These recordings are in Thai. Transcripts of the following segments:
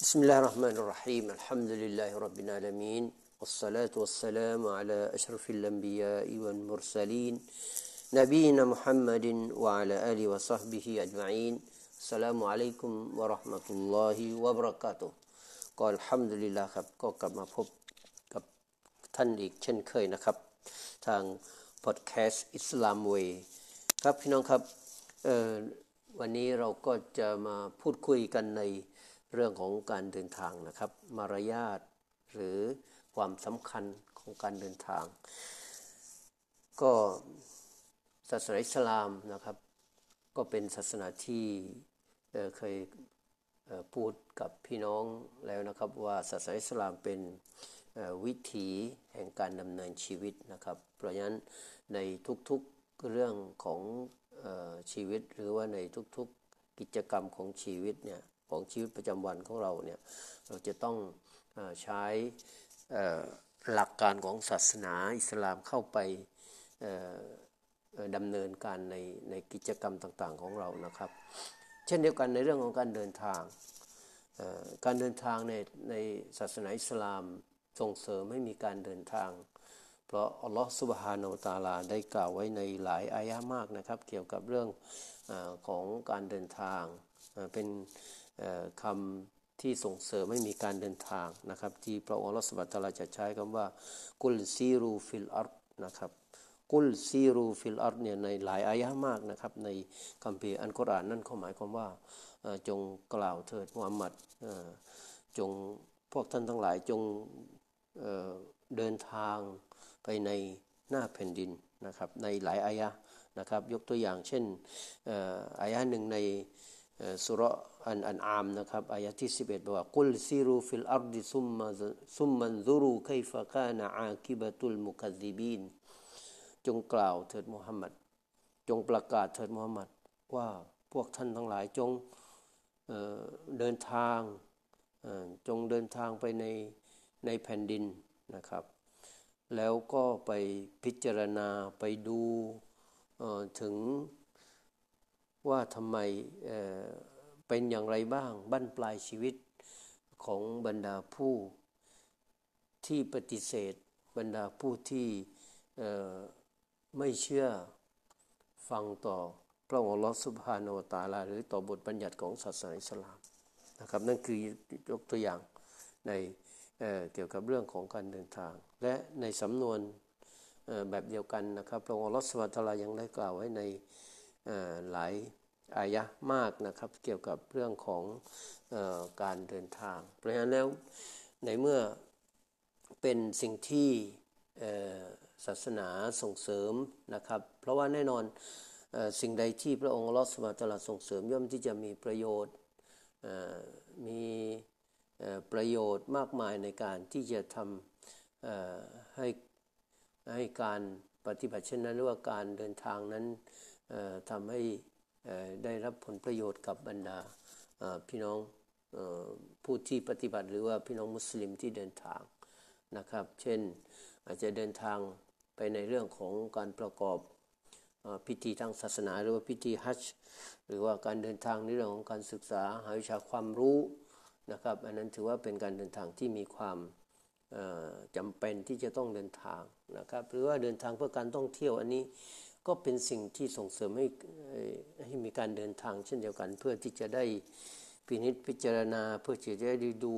بسم الله الرحمن الرحيم الحمد لله رب العالمين والصلاة والسلام على أشرف الأنبياء والمرسلين نبينا محمد وعلى آله وصحبه أجمعين السلام عليكم ورحمة الله وبركاته ก็อัลฮัมดุลิลลาครับก็กลับมาพบกับท่านอีกเช่นเคยนะครับ ทางพอดแคสต์อิสลามเวครับพี่น้องครับวันนี้เราก็จะมาพูดคุยกันใน เรื่องของการเดินทางนะครับ มารยาทหรือความสำคัญของการเดินทาง ก็ศาสนาอิสลามนะครับ ก็เป็นศาสนาที่เคยพูดกับพี่น้องแล้วนะครับว่าศาสนาอิสลามเป็นวิถีแห่งการดำเนินชีวิตนะครับ เพราะฉะนั้นในทุกๆเรื่องของชีวิตหรือว่าในทุกๆกิจกรรมของชีวิตเนี่ย ของชีวิตประจำวันของเราเนี่ยเราจะต้องใช้หลักการของศาสนาอิสลามเข้าไปดำเนินการในในกิจกรรมต่างๆของเรานะครับ เช่นเดียวกันในเรื่องของการเดินทาง การเดินทางในในศาสนาอิสลามส่งเสริมให้มีการเดินทาง เพราะอัลลอฮฺสุบฮานาตาลาได้กล่าวไว้ในหลายอายะมากนะครับ เกี่ยวกับเรื่องของการเดินทางเป็น คำที่ส่งเสริมให้มีการเดินทางนะครับ ที่พระองค์อัลลอฮฺสุบฮานาตาลาจะใช้คำว่าقل سيروا في الأرض นะครับ قل سيروا في الأرض เนี่ยในหลายอายะมากนะครับในคัมภีร์อัลกุรอานนั่นเขาหมายความว่าจงกล่าวเถิดมุฮัมมัดจงพวกท่านทั้งหลายจงเดินทางไปในหน้าแผ่นดินนะครับในหลายอายะนะครับยกตัวอย่างเช่นอายะหนึ่งใน ซูเราะฮ์อัลอันอามนะครับอายะที่ 11บอกว่าقل سيروا في الأرض ثم ثم انظروا كيف كان عاقبة المكذبين จงกล่าวเถิดมุฮัมมัด จงประกาศเถิดมุฮัมมัด ว่าพวกท่านทั้งหลายจงเดินทางจงเดินทางไปในในแผ่นดินนะครับ แล้วก็ไปพิจารณาไปดูถึง ว่าทำไมเเป็นอย่างไรบ้างบั้นปลายชีวิตของบรรดาผู้ที่ปฏิเสธ บรรดาผู้ที่ไม่เชื่อฟังต่อพระองค์ลอสุภาโนตาลา หรือต่อบทบัญญัติของศาสนาอิสลามนะครับนั่นคือยกตัวอย่างในเเกี่ยวกับเรื่องของการเดินทาง และในสำนวนแบบเดียวกันนะครับพระองค์ลอสุภาตาลายังได้กล่าวไว้ใน หลายอายะมากนะครับเกี่ยวกับเรื่องของออการเดินทาง เพราะฉะนั้นแล้วในเมื่อเป็นสิ่งที่ศาสนาส่งเสริมนะครับ เพราะว่าแน่นอนสิ่งใดที่พระองค์ลอสมาตลาส่งเสริมย่อมที่จะมีประโยชน์มีประโยชน์มากมายในการที่จะทำให้ให้การปฏิบัติเช่นนั้นหรือว่าการเดินทางนั้น ทำให้ได้รับผลประโยชน์กับบรรดาพี่น้องผู้ที่ปฏิบัติหรือว่าพี่น้องมุสลิมที่เดินทางนะครับ เช่นอาจจะเดินทางไปในเรื่องของการประกอบพิธีทางศาสนา หรือว่าพิธีฮัจหรือว่าการเดินทางในเรื่องของการศึกษาหาวิชาความรู้นะครับ อันนั้นถือว่าเป็นการเดินทางที่มีความจำเป็นที่จะต้องเดินทางนะครับ หรือว่าเดินทางเพื่อการท่องเที่ยวอันนี้ ก็เป็นสิ่งที่ส่งเสริมให้ให้มีการเดินทางเช่นเดียวกัน เพื่อที่จะได้พินิจพิจารณาเพื่อที่จะได้ดู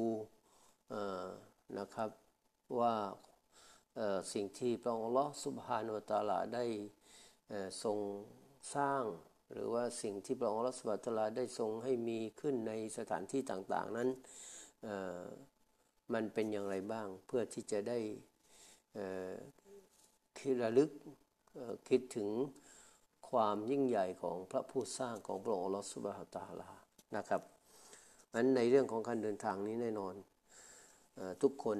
นะครับว่าสิ่งที่พระองค์ลอสุบฮานุตาลาได้ทรงสร้าง หรือว่าสิ่งที่พระองค์ลอสุบฮานุตาลาได้ทรงให้มีขึ้นในสถานที่ต่างๆ นั้นมันเป็นอย่างไรบ้างเพื่อที่จะได้คิดระลึก คิดถึงความยิ่งใหญ่ของพระผู้สร้างของพระองค์ลอสุบฮาตาลานะครับนั้นในเรื่องของการเดินทางนี้แน่นอนทุกคน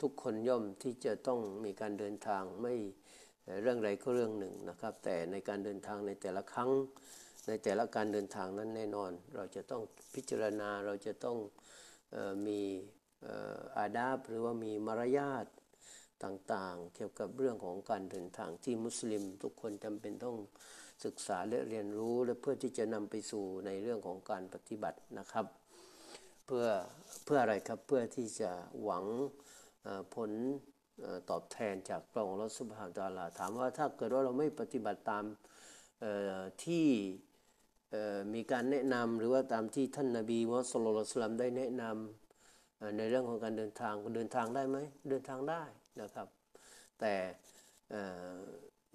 ทุกคนย่อมที่จะต้องมีการเดินทางไม่เรื่องใดก็เรื่องหนึ่งนะครับ แต่ในการเดินทางในแต่ละครั้งในแต่ละการเดินทางนั้นแน่นอน เราจะต้องพิจารณาเราจะต้องอมีอาดาบหรือว่ามีมารยาท ต่างๆ เกี่ยวกับเรื่องของการเดินทางที่มุสลิม ทุกคนจำเป็นต้องศึกษาและเรียนรู้และเพื่อที่จะนำไปสู่ในเรื่องของการปฏิบัตินะครับ เพื่อเพื่ออะไรครับเพื่อที่จะหวังผลตอบแทนจากพระองค์รัสุบฮานตาลาถามว่าถ้าเกิดว่าเราไม่ปฏิบัติตามที่มีการแนะนำหรือว่าตามที่ท่านนาบีมุสลลัลได้แนะนำในเรื่องของการเดินทางเดินทางได้ไหมเดินทางได้ นะครับ แต่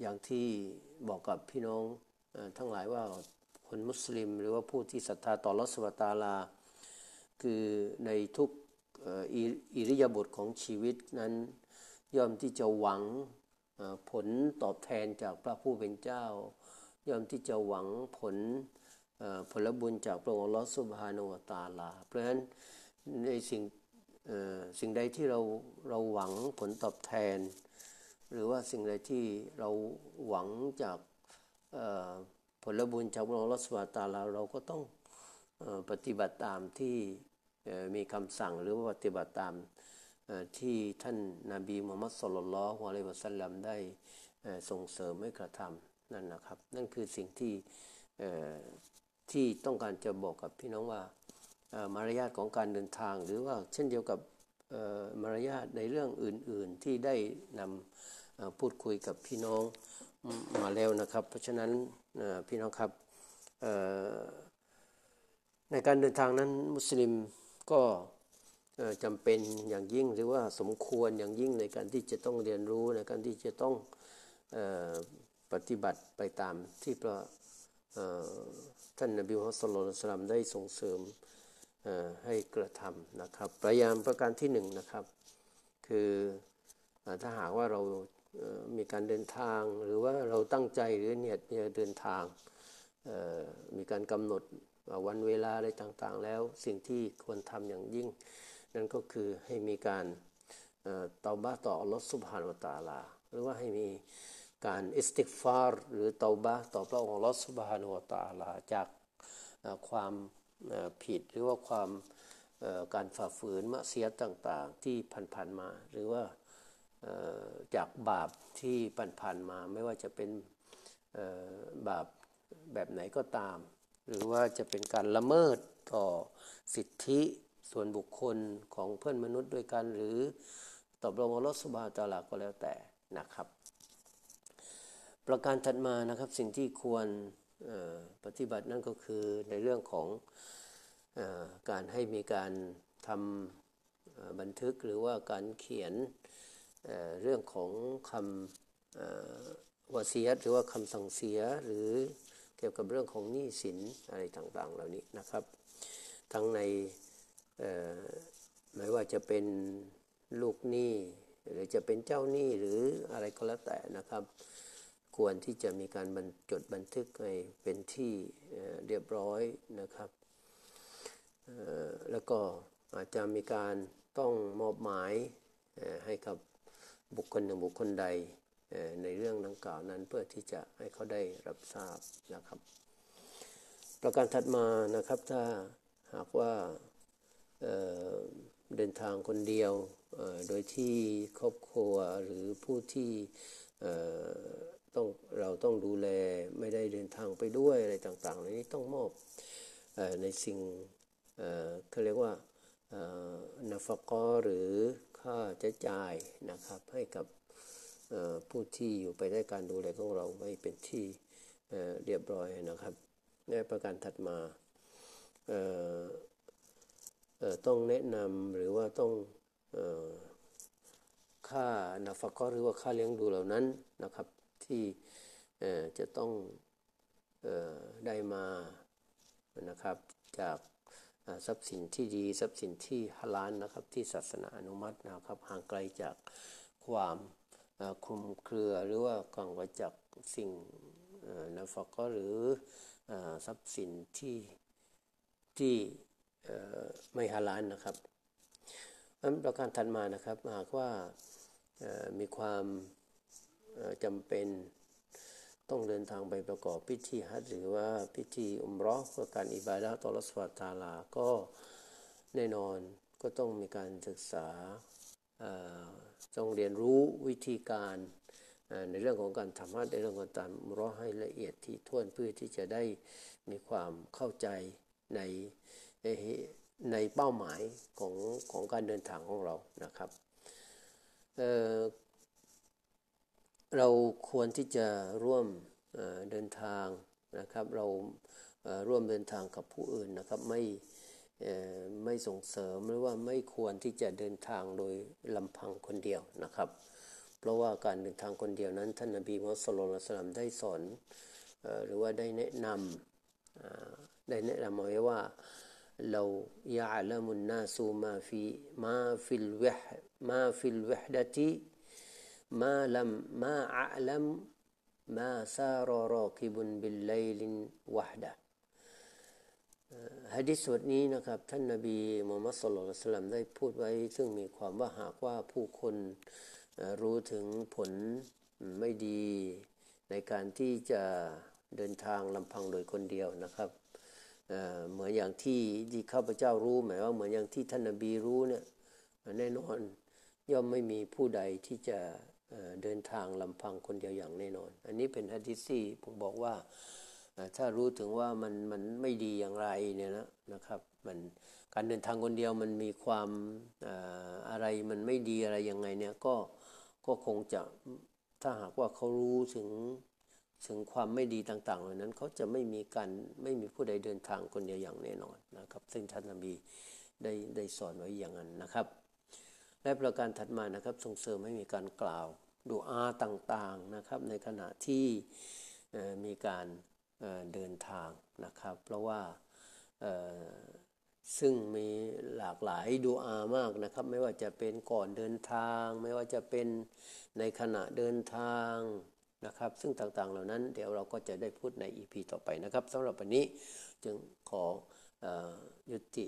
อย่างที่บอกกับพี่น้องทั้งหลายว่าคนมุสลิม หรือว่าผู้ที่ศรัทธาต่อรัสวตาลา คือในทุกอิริยาบถของชีวิตนั้นย่อมที่จะหวังผลตอบแทนจากพระผู้เป็นเจ้า ย่อมที่จะหวังผลผลบุญจากพระองค์ลอสุบฮานวตาลา เพราะฉะนั้นในสิ่ง สิ่งใดที่เราเราหวังผลตอบแทน หรือว่าสิ่งใดที่เราหวังจากผลบุญจากพระองค์ลอสุบฮานตาลาเราก็ต้องปฏิบัติตามที่มีคำสั่งหรือว่าปฏิบัติตามที่ท่านนาบีมุฮัมมัดสุลลัลฮวาเลวะสัลลัมได้ส่งเสริมให้กระทำนั่นนะครับ นั่นคือสิ่งที่ที่ต้องการจะบอกกับพี่น้องว่า มารยาทของการเดินทาง หรือว่าเช่นเดียวกับมารยาทในเรื่องอื่น ๆ ที่ได้นำพูดคุยกับพี่น้องมาแล้วนะครับ เพราะฉะนั้นพี่น้องครับในการเดินทางนั้นมุสลิมก็จำเป็นอย่างยิ่งหรือว่าสมควรอย่างยิ่งในการที่จะต้องเรียนรู้ในการที่จะต้องปฏิบัติไปตามที่พระท่านนบีมุฮัมมัดสุลลัลได้ส่งเสริม ให้กระทำนะครับพยายามประการที่หนึ่งนะครับ คือถ้าหากว่าเรามีการเดินทางหรือว่าเราตั้งใจหรือเนียดเดินทางมีการกำหนดวันเวลาอะไรต่างๆ แล้วสิ่งที่ควรทำอย่างยิ่ง นั่นก็คือให้มีการเตาบะต่ออัลลอฮฺสุบฮานะฮูวะตะอาลา หรือว่าให้มีการอิสติกฟาร์หรือเตาบะต่อพระองค์อัลลอฮฺสุบฮานะฮูวะตะอาลา จากความ ผิดหรือว่าความการฝ่าฝืนมะอ์ศิยะฮ์ต่างๆ ที่ผ่านๆมา หรือว่าจากบาปที่ผ่านๆมา ไม่ว่าจะเป็นบาปแบบไหนก็ตาม หรือว่าจะเป็นการละเมิดต่อสิทธิส่วนบุคคลของเพื่อนมนุษย์ด้วยกัน หรือต่อพรองค์ลอสุบาตาลาก็แล้วแต่นะครับ ประการถัดมานะครับสิ่งที่ควร ปฏิบัตินั่นก็คือในเรื่องของอการให้มีการทำบันทึกหรือว่าการเขียนเเรื่องของคำวาสียหรือว่าคำสั่งเสียหรือเกี่ยวกับเรื่องของหนี้สินอะไรต่างๆ เหล่านี้นะครับ ทั้งในไม่ว่าจะเป็นลูกหนี้หรือจะเป็นเจ้าหนี้หรืออะไรก็แล้วแต่นะครับ ควรที่จะมีการบรรจดบันทึกให้เป็นที่เรียบร้อยนะครับ แล้วก็อาจจะมีการต้องมอบหมายให้กับบุคคลหนึ่งบุคคลใดในเรื่องดังกล่าวนั้นเพื่อที่จะให้เขาได้รับทราบนะครับ ประการถัดมานะครับถ้าหากว่าเดินทางคนเดียวโดยที่ครอบครัวหรือผู้ที่ ต้องเราต้องดูแลไม่ได้เดินทางไปด้วยอะไรต่างๆเหล่านี้ต้องมอบในสิ่งเขาเรียกว่านาฟกอหรือค่าใช้จ่ายนะครับให้กับผู้ที่อยู่ไปได้การดูแลของเราไม่เป็นที่เรียบร้อยนะครับในประการถัดมาต้องแนะนำหรือว่าต้องค่านาฟกอหรือว่าค่าเลี้ยงดูเหล่านั้นนะครับ ที่จะต้องได้มานะครับจากทรัพย์สินที่ดีทรัพย์สินที่ฮาลาลนะครับที่ศาสนาอนุมัตินะครับห่างไกลจากความคลุมเครือหรือว่ากังวจากสิ่งนะฟักหรือทรัพย์สินที่ที่ไม่ฮาลาลนะครับอันประการถัดมานะครับหากว่ามีความ จำเป็นต้องเดินทางไปประกอบพิธีฮัจหรือว่าพิธีอุมรอเพื่อการอิบาดะต่อรัสวาตาลา ก็แน่นอนก็ต้องมีการศึกษาต้องเรียนรู้วิธีการในเรื่องของการทำฮัจในเรื่องของการอุมรอให้ละเอียดที่ท้วนเพื่อที่จะได้มีความเข้าใจในในเป้าหมายของของการเดินทางของเรานะครับ เราควรที่จะร่วมเดินทางนะครับ เราร่วมเดินทางกับผู้อื่นนะครับไม่ไม่ส่งเสริมหรือว่าไม่ควรที่จะเดินทางโดยลำพังคนเดียวนะครับ เพราะว่าการเดินทางคนเดียวนั้น ท่านนบีมุฮัมมัดสุลตัลได้สอนหรือว่าได้แนะนำได้แนะนำไว้ว่าلو يعلم الناس ما في ما في الوحدة ما في الوحدة ما أعلم ما أعلم ما سار راكب بليل وحده ฮะดิษบทนี้นะครับ ท่านนบีมูฮัมมัดศ็อลลัลลอฮุอะลัยฮิวะซัลลัมได้พูดไว้ ซึ่งมีความว่าหากว่าผู้คนรู้ถึงผลไม่ดีในการที่จะเดินทางลำพังโดยคนเดียวนะครับเหมือนอย่างที่ที่ข้าพเจ้ารู้หมายว่าเหมือนอย่างที่ท่านนบีรู้เนี่ยแน่นอนย่อมไม่มีผู้ใดที่จะ เดินทางลำพังคนเดียวอย่างแน่นอน อันนี้เป็นฮะดิษที่ผมบอกว่าถ้ารู้ถึงว่ามันมันไม่ดีอย่างไรเนี่ยนะนะครับมันการเดินทางคนเดียวมันมีความอะไรมันไม่ดีอะไรยังไงเนี่ยก็ก็คงจะถ้าหากว่าเขารู้ถึงถึงความไม่ดีต่างๆเหล่านั้นเขาจะไม่มีการไม่มีผู้ใดเดินทางคนเดียวอย่างแน่นอนนะครับ ซึ่งท่านนบีได้ได้สอนไว้อย่างนั้นนะครับ และประการถัดมานะครับส่งเสริมให้มีการกล่าวดูอาต่างๆนะครับ ในขณะที่มีการเดินทางนะครับ เพราะว่าซึ่งมีหลากหลายดูอามากนะครับ ไม่ว่าจะเป็นก่อนเดินทาง ไม่ว่าจะเป็นในขณะเดินทางนะครับ ซึ่งต่างๆเหล่านั้นเดี๋ยวเราก็จะได้พูดใน EP ต่อไปนะครับสำหรับวันนี้จึงขออยุติ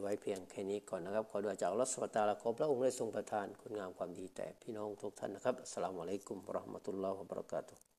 ไว้เพียงแค่นี้ก่อนนะครับ ขอด้วยจากรัศตาละขอพระองค์ได้ทรงประทานคุณงามความดีแต่พี่น้องทุกท่านนะครับสลามอะลัยกุมรอห์มะตุลลอฮ์วะบรักาตุ